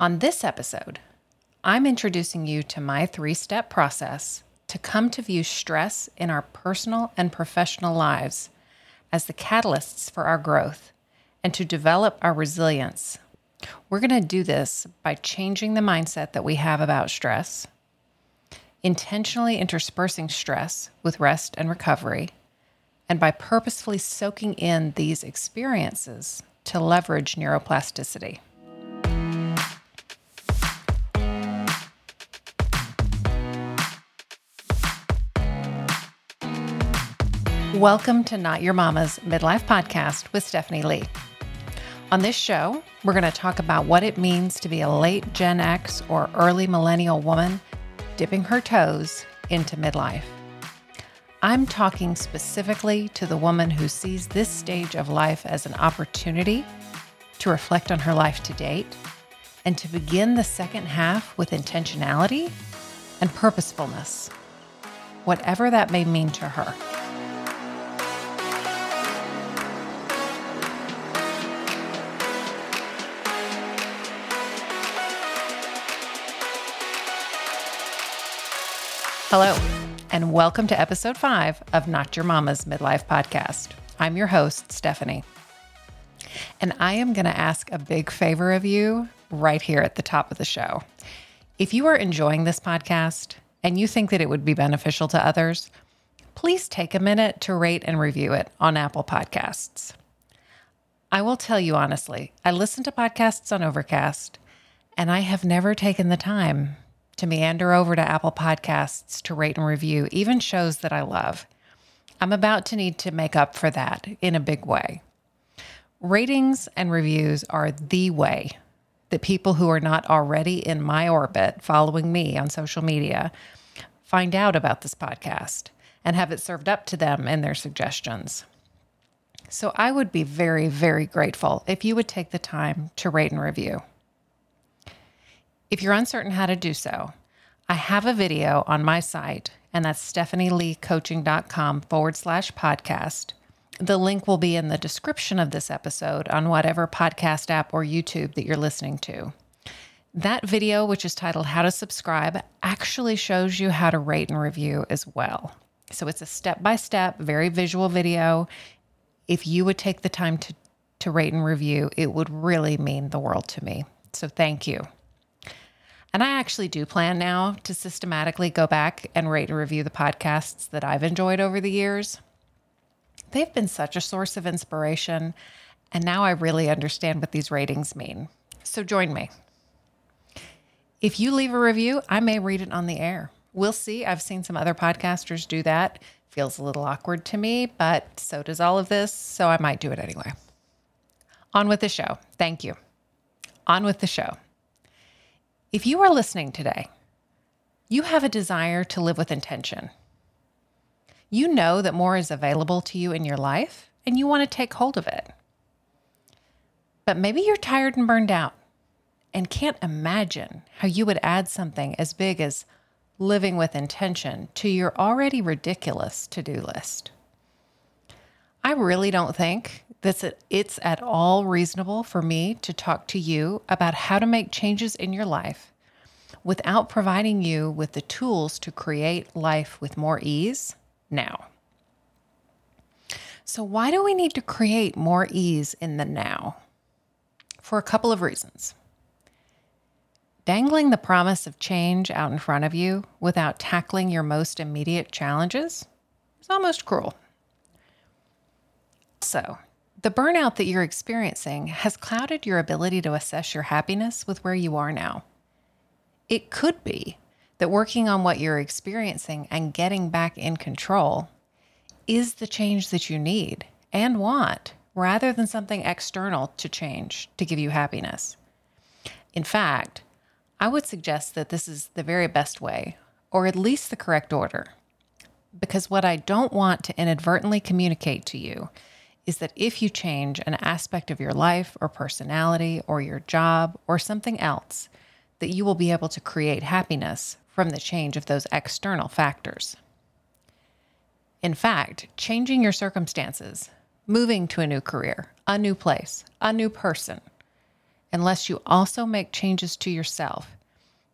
On this episode, I'm introducing you to my three step process to come to view stress in our personal and professional lives as the catalysts for our growth and to develop our resilience. We're going to do this by changing the mindset that we have about stress, intentionally interspersing stress with rest and recovery, and by purposefully soaking in these experiences to leverage neuroplasticity. Welcome to Not Your Mama's Midlife Podcast with Stephanie Lee. On this show, we're going to talk about what it means to be a late Gen X or early millennial woman dipping her toes into midlife. I'm talking specifically to the woman who sees this stage of life as an opportunity to reflect on her life to date and to begin the second half with intentionality and purposefulness, whatever that may mean to her. Hello, and welcome to episode five of Not Your Mama's Midlife Podcast. I'm your host, Stephanie. And I am going to ask a big favor of you right here at the top of the show. If you are enjoying this podcast and you think that it would be beneficial to others, please take a minute to rate and review it on Apple Podcasts. I will tell you honestly, I listen to podcasts on Overcast, and I have never taken the time to meander over to Apple Podcasts to rate and review, even shows that I love. I'm about to need to make up for that in a big way. Ratings and reviews are the way that people who are not already in my orbit following me on social media find out about this podcast and have it served up to them in their suggestions. So I would be very, very grateful if you would take the time to rate and review. If you're uncertain how to do so, I have a video on my site, and that's stephanieleecoaching.com forward slash podcast. The link will be in the description of this episode on whatever podcast app or YouTube that you're listening to. That video, which is titled How to Subscribe, actually shows you how to rate and review as well. So it's a step by step, very visual video. If you would take the time to, to rate and review, it would really mean the world to me. So thank you. And I actually do plan now to systematically go back and rate and review the podcasts that I've enjoyed over the years. They've been such a source of inspiration, and now I really understand what these ratings mean. So join me. If you leave a review, I may read it on the air. We'll see. I've seen some other podcasters do that. Feels a little awkward to me, but so does all of this, so I might do it anyway. On with the show. Thank you. On with the show. If you are listening today, you have a desire to live with intention. You know that more is available to you in your life and you want to take hold of it. But maybe you're tired and burned out and can't imagine how you would add something as big as living with intention to your already ridiculous to do list. I really don't think that it's at all reasonable for me to talk to you about how to make changes in your life without providing you with the tools to create life with more ease now. So, why do we need to create more ease in the now? For a couple of reasons. Dangling the promise of change out in front of you without tackling your most immediate challenges is almost cruel. So, the burnout that you're experiencing has clouded your ability to assess your happiness with where you are now. It could be that working on what you're experiencing and getting back in control is the change that you need and want rather than something external to change to give you happiness. In fact, I would suggest that this is the very best way, or at least the correct order. Because what I don't want to inadvertently communicate to you is that if you change an aspect of your life or personality or your job or something else, that you will be able to create happiness from the change of those external factors. In fact, changing your circumstances, moving to a new career, a new place, a new person, unless you also make changes to yourself.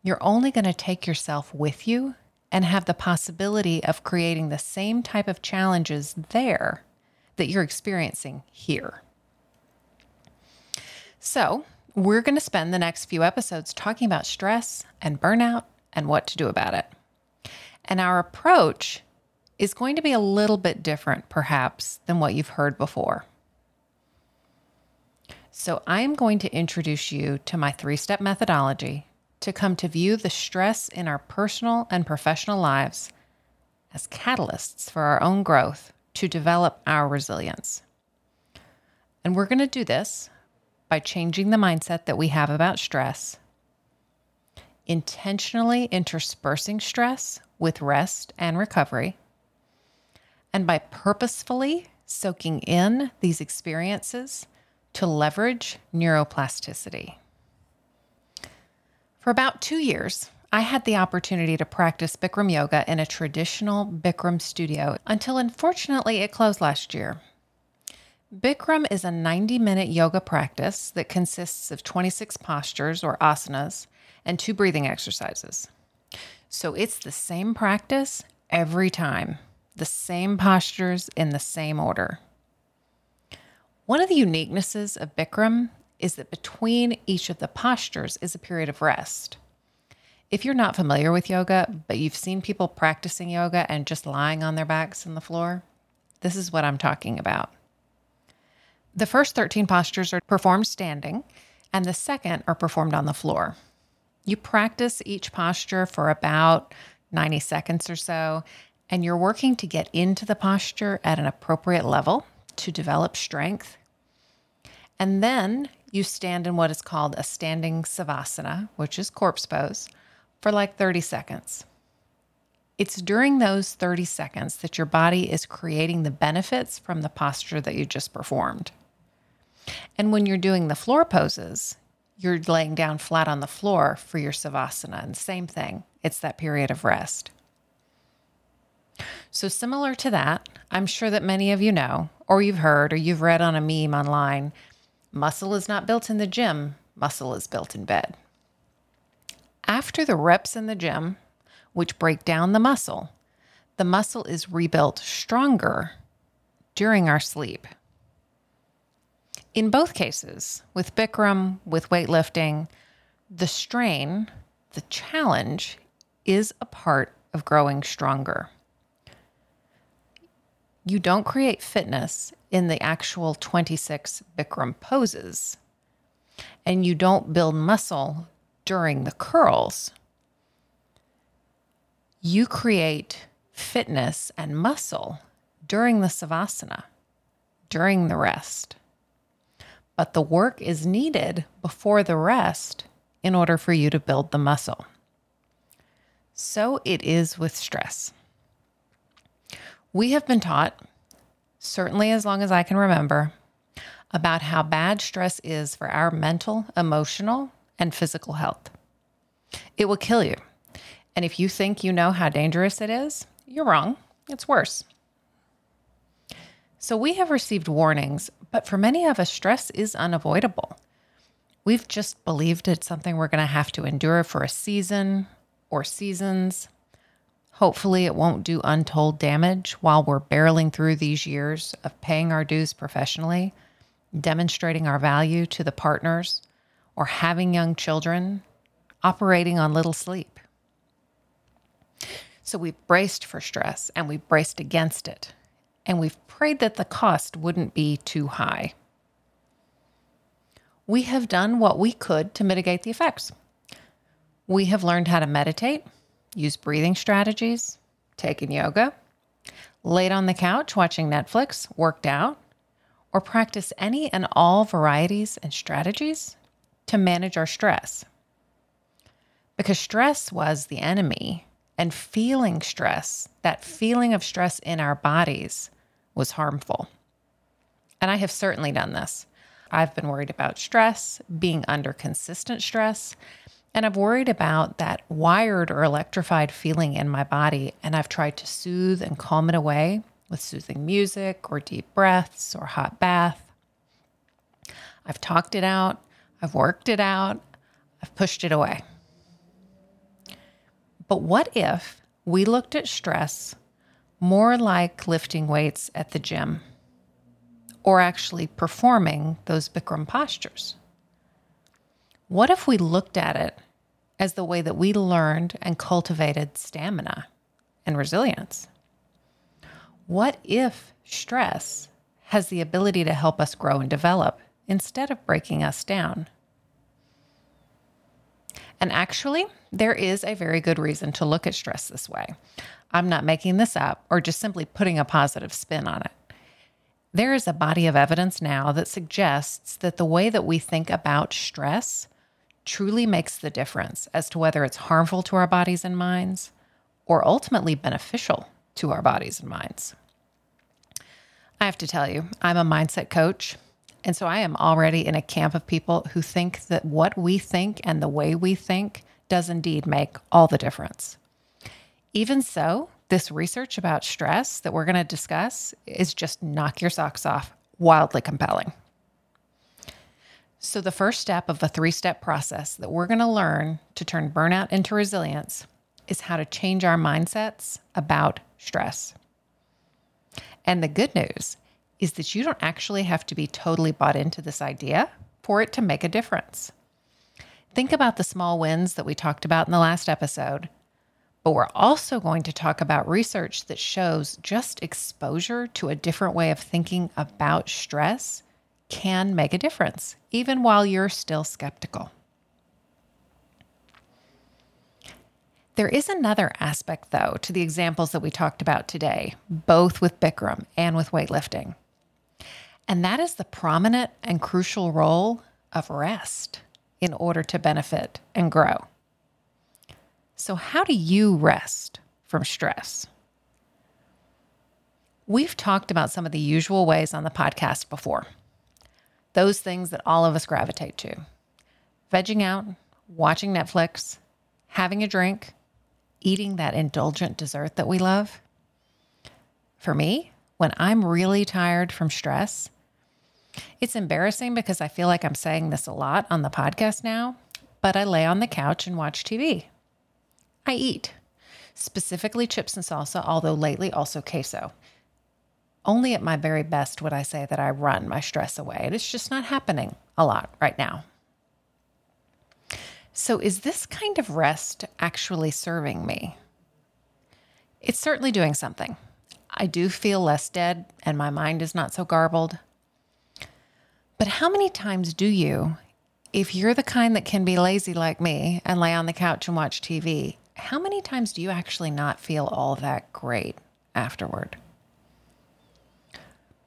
You're only going to take yourself with you and have the possibility of creating the same type of challenges there that you're experiencing here. So, we're going to spend the next few episodes talking about stress and burnout and what to do about it. And our approach is going to be a little bit different, perhaps, than what you've heard before. So, I'm going to introduce you to my three step methodology to come to view the stress in our personal and professional lives as catalysts for our own growth to develop our resilience. And we're going to do this by changing the mindset that we have about stress, intentionally interspersing stress with rest and recovery, and by purposefully soaking in these experiences to leverage neuroplasticity. For about two years, I had the opportunity to practice Bikram yoga in a traditional Bikram studio until unfortunately it closed last year. Bikram is a 90 minute yoga practice that consists of 26 postures or asanas and two breathing exercises. So it's the same practice every time, the same postures in the same order. One of the uniquenesses of Bikram is that between each of the postures is a period of rest. If you're not familiar with yoga, but you've seen people practicing yoga and just lying on their backs on the floor, this is what I'm talking about. The first 13 postures are performed standing, and the second are performed on the floor. You practice each posture for about 90 seconds or so, and you're working to get into the posture at an appropriate level to develop strength. And then you stand in what is called a standing savasana, which is corpse pose, for like 30 seconds. It's during those 30 seconds that your body is creating the benefits from the posture that you just performed. And when you're doing the floor poses, you're laying down flat on the floor for your savasana. And same thing, it's that period of rest. So, similar to that, I'm sure that many of you know, or you've heard, or you've read on a meme online Muscle is not built in the gym, muscle is built in bed. After the reps in the gym, which break down the muscle, the muscle is rebuilt stronger during our sleep. In both cases, with Bikram, with weightlifting, the strain, the challenge, is a part of growing stronger. You don't create fitness in the actual 26 Bikram poses. And you don't build muscle during the curls. You create fitness and muscle during the savasana, during the rest. But the work is needed before the rest in order for you to build the muscle. So it is with stress. We have been taught certainly as long as I can remember, about how bad stress is for our mental, emotional, and physical health. It will kill you. And if you think you know how dangerous it is, you're wrong. It's worse. So we have received warnings, but for many of us, stress is unavoidable. We've just believed it's something we're going to have to endure for a season or seasons. Hopefully, it won't do untold damage while we're barreling through these years of paying our dues professionally, demonstrating our value to the partners, or having young children, operating on little sleep. So we've braced for stress and we've braced against it, and we've prayed that the cost wouldn't be too high. We have done what we could to mitigate the effects. We have learned how to meditate use breathing strategies, taken yoga, laid on the couch watching Netflix, worked out, or practice any and all varieties and strategies to manage our stress. Because stress was the enemy, and feeling stress, that feeling of stress in our bodies, was harmful. And I have certainly done this. I've been worried about stress, being under consistent stress, and I've worried about that wired or electrified feeling in my body. And I've tried to soothe and calm it away with soothing music or deep breaths or hot bath. I've talked it out. I've worked it out, I've pushed it away. But what if we looked at stress more like lifting weights at the gym or actually performing those Bikram postures? What if we looked at it as the way that we learned and cultivated stamina and resilience? What if stress has the ability to help us grow and develop instead of breaking us down? And actually, there is a very good reason to look at stress this way. I'm not making this up or just simply putting a positive spin on it. There is a body of evidence now that suggests that the way that we think about stress truly makes the difference as to whether it's harmful to our bodies and minds or ultimately beneficial to our bodies and minds. I have to tell you, I'm a mindset coach. And so I am already in a camp of people who think that what we think and the way we think does indeed make all the difference. Even so, this research about stress that we're going to discuss is just knock your socks off, wildly compelling. So, the first step of a three step process that we're going to learn to turn burnout into resilience is how to change our mindsets about stress. And the good news is that you don't actually have to be totally bought into this idea for it to make a difference. Think about the small wins that we talked about in the last episode. But we're also going to talk about research that shows just exposure to a different way of thinking about stress can make a difference, even while you're still skeptical. There is another aspect, though, to the examples that we talked about today, both with Bikram and with weightlifting. And that is the prominent and crucial role of rest in order to benefit and grow. So, how do you rest from stress? We've talked about some of the usual ways on the podcast before those things that all of us gravitate to vegging out, watching Netflix, having a drink, eating that indulgent dessert that we love. For me, when I'm really tired from stress, it's embarrassing because I feel like I'm saying this a lot on the podcast now, but I lay on the couch and watch TV. I eat, specifically chips and salsa, although lately also queso. Only at my very best would I say that I run my stress away. And it's just not happening a lot right now. So, is this kind of rest actually serving me? It's certainly doing something. I do feel less dead and my mind is not so garbled. But how many times do you, if you're the kind that can be lazy like me and lay on the couch and watch TV, how many times do you actually not feel all that great afterward?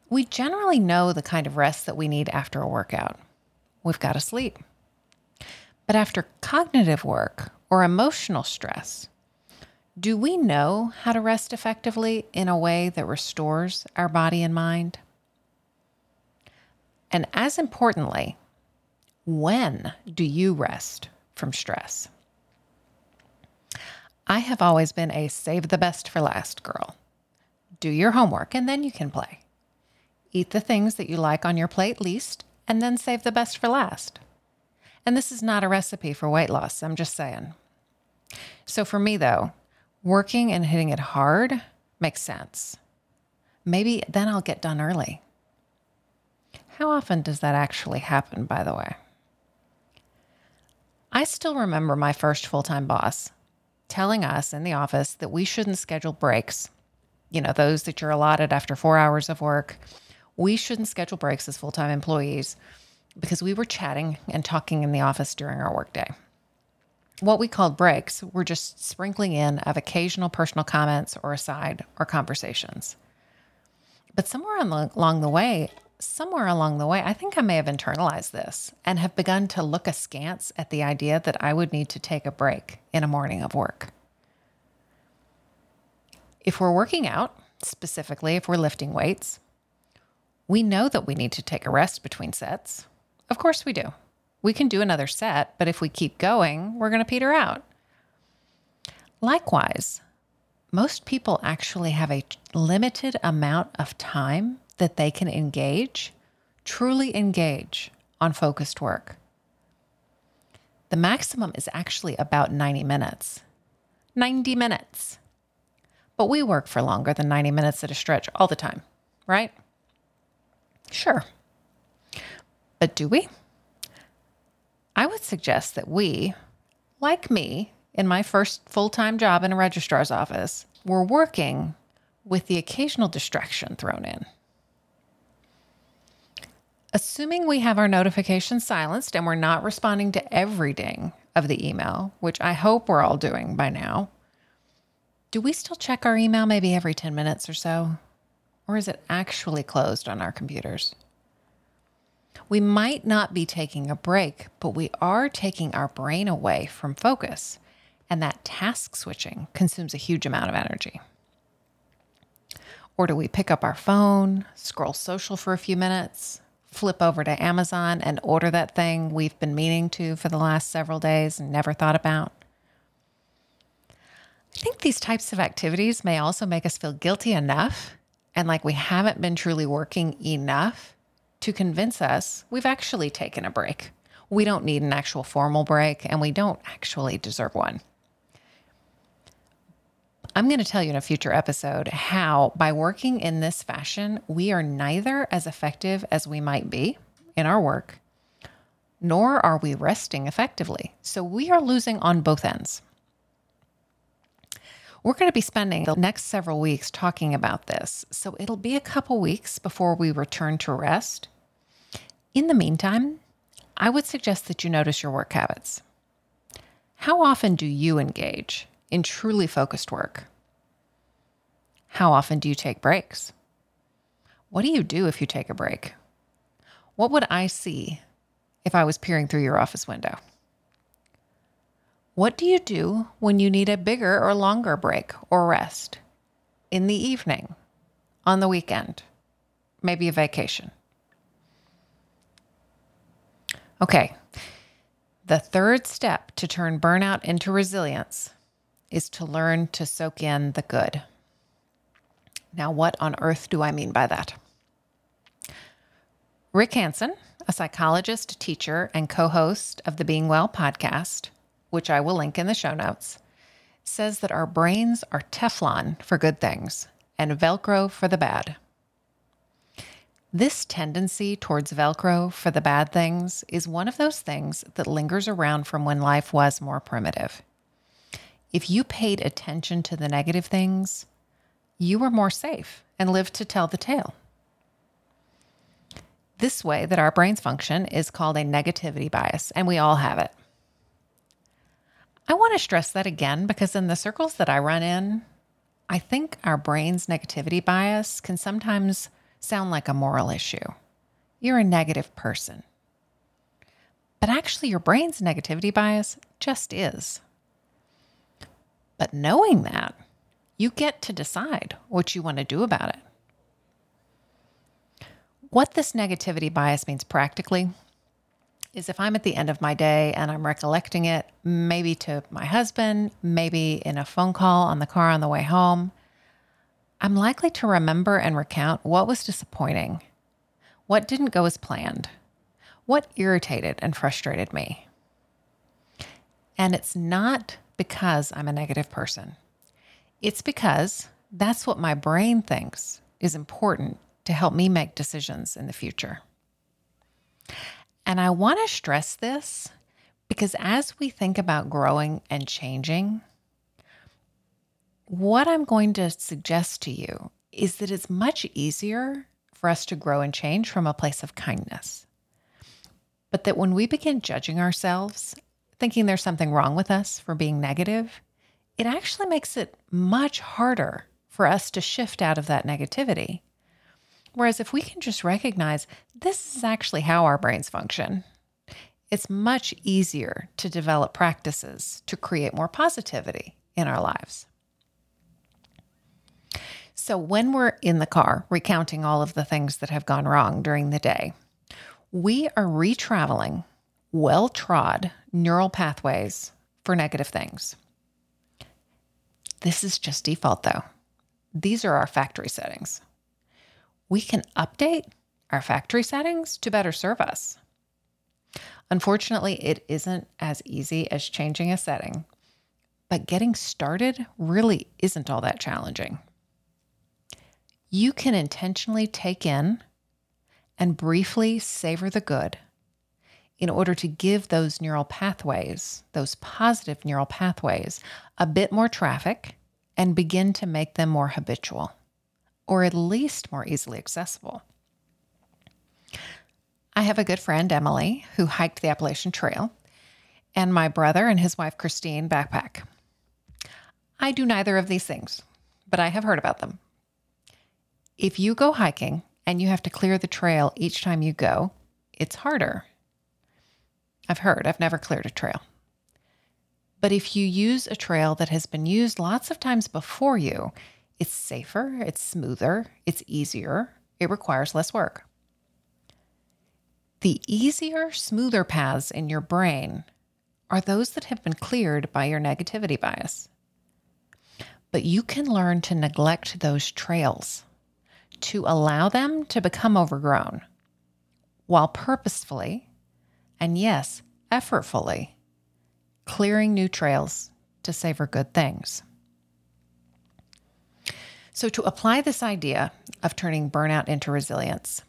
We generally know the kind of rest that we need after a workout. We've got to sleep. But after cognitive work or emotional stress, do we know how to rest effectively in a way that restores our body and mind? And as importantly, when do you rest from stress? I have always been a save the best for last girl. Do your homework and then you can play. Eat the things that you like on your plate least, and then save the best for last. And this is not a recipe for weight loss, I'm just saying. So for me, though, working and hitting it hard makes sense. Maybe then I'll get done early. How often does that actually happen, by the way? I still remember my first full time boss telling us in the office that we shouldn't schedule breaks, you know, those that you're allotted after four hours of work we shouldn't schedule breaks as full time employees because we were chatting and talking in the office during our workday. What we called breaks were just sprinkling in of occasional personal comments or aside or conversations. But somewhere along the way, somewhere along the way, I think I may have internalized this and have begun to look askance at the idea that I would need to take a break in a morning of work. If we're working out, specifically if we're lifting weights, we know that we need to take a rest between sets. Of course we do. We can do another set, but if we keep going, we're going to peter out. Likewise, most people actually have a limited amount of time that they can engage, truly engage on focused work. the maximum is actually about 90 minutes. 90 minutes. But we work for longer than 90 minutes at a stretch all the time, right? Sure. But do we? I would suggest that we, like me, in my first full time job in a registrar's office, were working with the occasional distraction thrown in. Assuming we have our notifications silenced and we're not responding to every ding of the email, which I hope we're all doing by now, do we still check our email maybe every 10 minutes or so? Or is it actually closed on our computers? We might not be taking a break, but we are taking our brain away from focus, and that task switching consumes a huge amount of energy. Or do we pick up our phone, scroll social for a few minutes, flip over to Amazon and order that thing we've been meaning to for the last several days and never thought about? I think these types of activities may also make us feel guilty enough and like we haven't been truly working enough to convince us we've actually taken a break. We don't need an actual formal break and we don't actually deserve one. I'm going to tell you in a future episode how, by working in this fashion, we are neither as effective as we might be in our work, nor are we resting effectively. So we are losing on both ends. We're going to be spending the next several weeks talking about this. So it'll be a couple weeks before we return to rest. In the meantime, I would suggest that you notice your work habits. How often do you engage in truly focused work? How often do you take breaks? What do you do if you take a break? What would I see if I was peering through your office window? What do you do when you need a bigger or longer break or rest? In the evening, on the weekend, maybe a vacation. Okay, the third step to turn burnout into resilience is to learn to soak in the good. Now, what on earth do I mean by that? Rick Hanson, a psychologist, teacher, and co host of the Being Well podcast, which I will link in the show notes, says that our brains are Teflon for good things and Velcro for the bad. This tendency towards Velcro for the bad things is one of those things that lingers around from when life was more primitive. If you paid attention to the negative things, you were more safe and lived to tell the tale. This way that our brains function is called a negativity bias, and we all have it. I want to stress that again because in the circles that I run in, I think our brain's negativity bias can sometimes sound like a moral issue. You're a negative person. But actually, your brain's negativity bias just is. But knowing that, you get to decide what you want to do about it. What this negativity bias means practically is if I'm at the end of my day and I'm recollecting it, maybe to my husband, maybe in a phone call on the car on the way home, I'm likely to remember and recount what was disappointing, what didn't go as planned, what irritated and frustrated me. And it's not because I'm a negative person. It's because that's what my brain thinks is important to help me make decisions in the future. And I want to stress this because as we think about growing and changing, what I'm going to suggest to you is that it's much easier for us to grow and change from a place of kindness. But that when we begin judging ourselves, thinking there's something wrong with us for being negative, it actually makes it much harder for us to shift out of that negativity. Whereas if we can just recognize this is actually how our brains function, it's much easier to develop practices to create more positivity in our lives. So, when we're in the car recounting all of the things that have gone wrong during the day, we are retraveling well trod neural pathways for negative things. This is just default though. These are our factory settings. We can update our factory settings to better serve us. Unfortunately, it isn't as easy as changing a setting, but getting started really isn't all that challenging. You can intentionally take in and briefly savor the good in order to give those neural pathways, those positive neural pathways, a bit more traffic and begin to make them more habitual or at least more easily accessible. I have a good friend, Emily, who hiked the Appalachian Trail, and my brother and his wife, Christine, backpack. I do neither of these things, but I have heard about them. If you go hiking and you have to clear the trail each time you go, it's harder. I've heard, I've never cleared a trail. But if you use a trail that has been used lots of times before you, it's safer, it's smoother, it's easier, it requires less work. The easier, smoother paths in your brain are those that have been cleared by your negativity bias. But you can learn to neglect those trails, to allow them to become overgrown, while purposefully, and yes, effortfully, clearing new trails to savor good things. So, to apply this idea of turning burnout into resilience,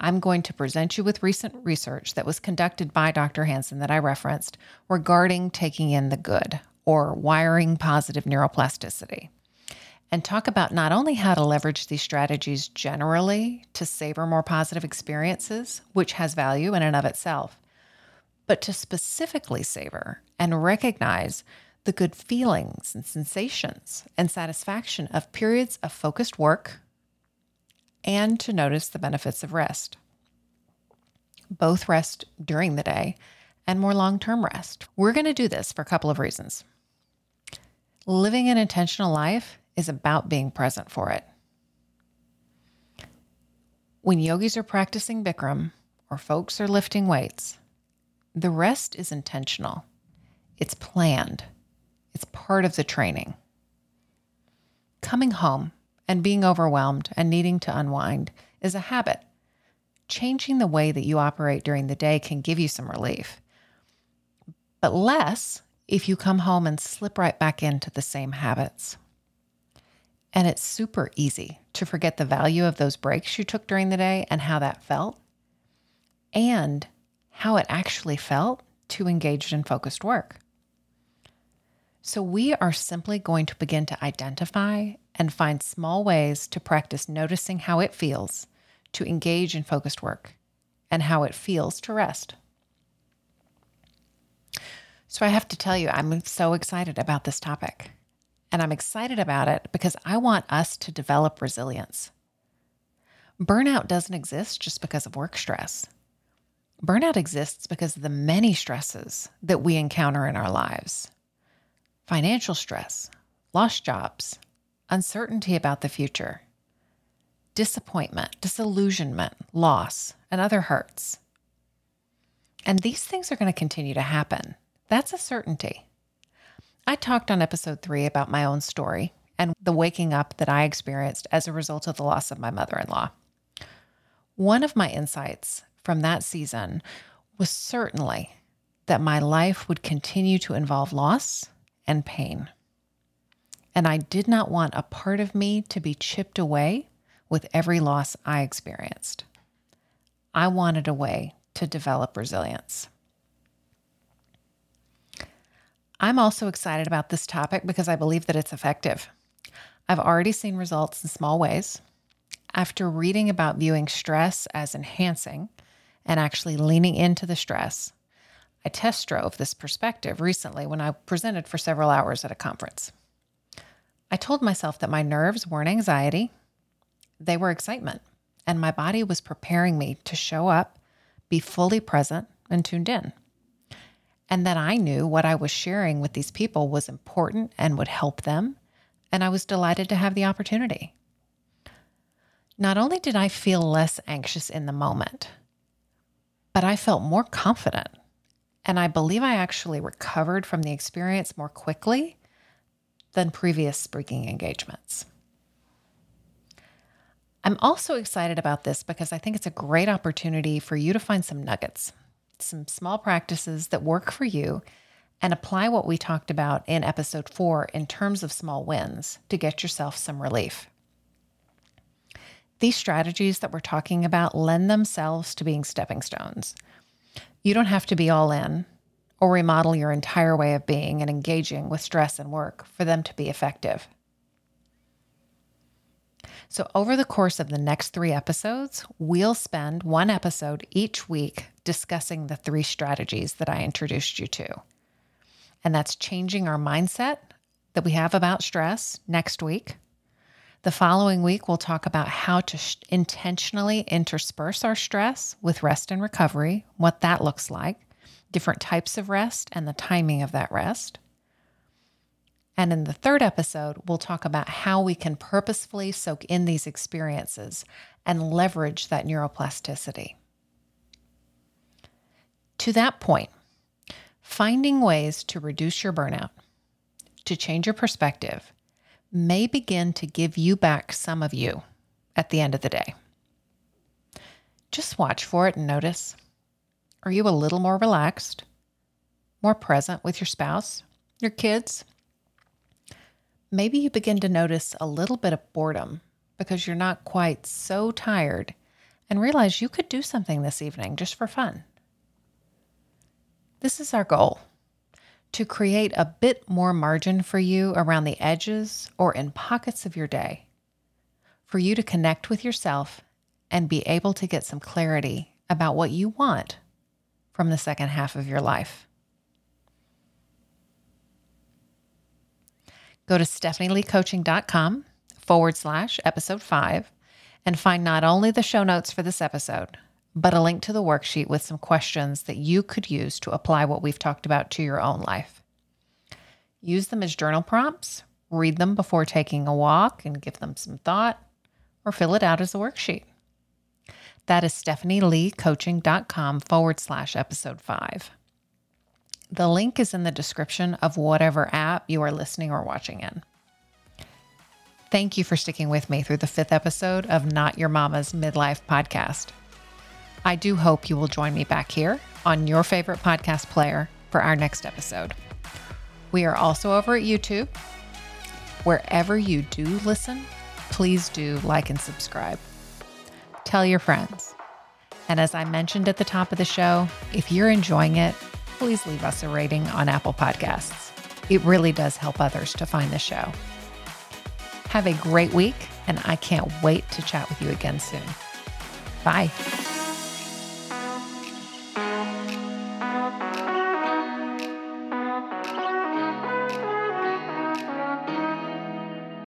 I'm going to present you with recent research that was conducted by Dr. Hanson that I referenced regarding taking in the good or wiring positive neuroplasticity and talk about not only how to leverage these strategies generally to savor more positive experiences, which has value in and of itself, but to specifically savor and recognize the good feelings and sensations and satisfaction of periods of focused work and to notice the benefits of rest. Both rest during the day and more long term rest. We're going to do this for a couple of reasons. Living an intentional life is about being present for it. When yogis are practicing Bikram or folks are lifting weights, the rest is intentional, it's planned it's part of the training. Coming home and being overwhelmed and needing to unwind is a habit. Changing the way that you operate during the day can give you some relief, but less if you come home and slip right back into the same habits. And it's super easy to forget the value of those breaks you took during the day and how that felt, and how it actually felt to engage in focused work. So, we are simply going to begin to identify and find small ways to practice noticing how it feels to engage in focused work and how it feels to rest. So, I have to tell you, I'm so excited about this topic. And I'm excited about it because I want us to develop resilience. Burnout doesn't exist just because of work stress. Burnout exists because of the many stresses that we encounter in our lives financial stress, lost jobs, uncertainty about the future, disappointment, disillusionment, loss, and other hurts. And these things are going to continue to happen. That's a certainty. I talked on episode three about my own story and the waking up that I experienced as a result of the loss of my mother in law. One of my insights from that season was certainly that my life would continue to involve loss and pain. And I did not want a part of me to be chipped away with every loss I experienced. I wanted a way to develop resilience. I'm also excited about this topic because I believe that it's effective. I've already seen results in small ways. After reading about viewing stress as enhancing and actually leaning into the stress, I test drove this perspective recently when I presented for several hours at a conference. I told myself that my nerves weren't anxiety, they were excitement, and my body was preparing me to show up, be fully present, and tuned in. And that I knew what I was sharing with these people was important and would help them, and I was delighted to have the opportunity. Not only did I feel less anxious in the moment, but I felt more confident and I believe I actually recovered from the experience more quickly than previous speaking engagements. I'm also excited about this because I think it's a great opportunity for you to find some nuggets some small practices that work for you and apply what we talked about in episode four in terms of small wins to get yourself some relief. These strategies that we're talking about lend themselves to being stepping stones. You don't have to be all in or remodel your entire way of being and engaging with stress and work for them to be effective. So, over the course of the next three episodes, we'll spend one episode each week discussing the three strategies that I introduced you to. And that's changing our mindset that we have about stress next week. The following week, we'll talk about how to sh- intentionally intersperse our stress with rest and recovery, what that looks like, different types of rest, and the timing of that rest. And in the third episode, we'll talk about how we can purposefully soak in these experiences and leverage that neuroplasticity. To that point, finding ways to reduce your burnout, to change your perspective, may begin to give you back some of you at the end of the day. Just watch for it and notice. Are you a little more relaxed, more present with your spouse, your kids? Maybe you begin to notice a little bit of boredom because you're not quite so tired and realize you could do something this evening just for fun. This is our goal to create a bit more margin for you around the edges or in pockets of your day, for you to connect with yourself and be able to get some clarity about what you want from the second half of your life. Go to stephanieleecoaching.com forward slash episode five and find not only the show notes for this episode, but a link to the worksheet with some questions that you could use to apply what we've talked about to your own life. Use them as journal prompts, read them before taking a walk and give them some thought, or fill it out as a worksheet. That is stephanieleecoaching.com forward slash episode five. The link is in the description of whatever app you are listening or watching in. Thank you for sticking with me through the fifth episode of Not Your Mama's Midlife Podcast. I do hope you will join me back here on your favorite podcast player for our next episode. We are also over at YouTube. Wherever you do listen, please do like and subscribe. Tell your friends. And as I mentioned at the top of the show, if you're enjoying it, please leave us a rating on Apple Podcasts. It really does help others to find the show. Have a great week, and I can't wait to chat with you again soon. Bye.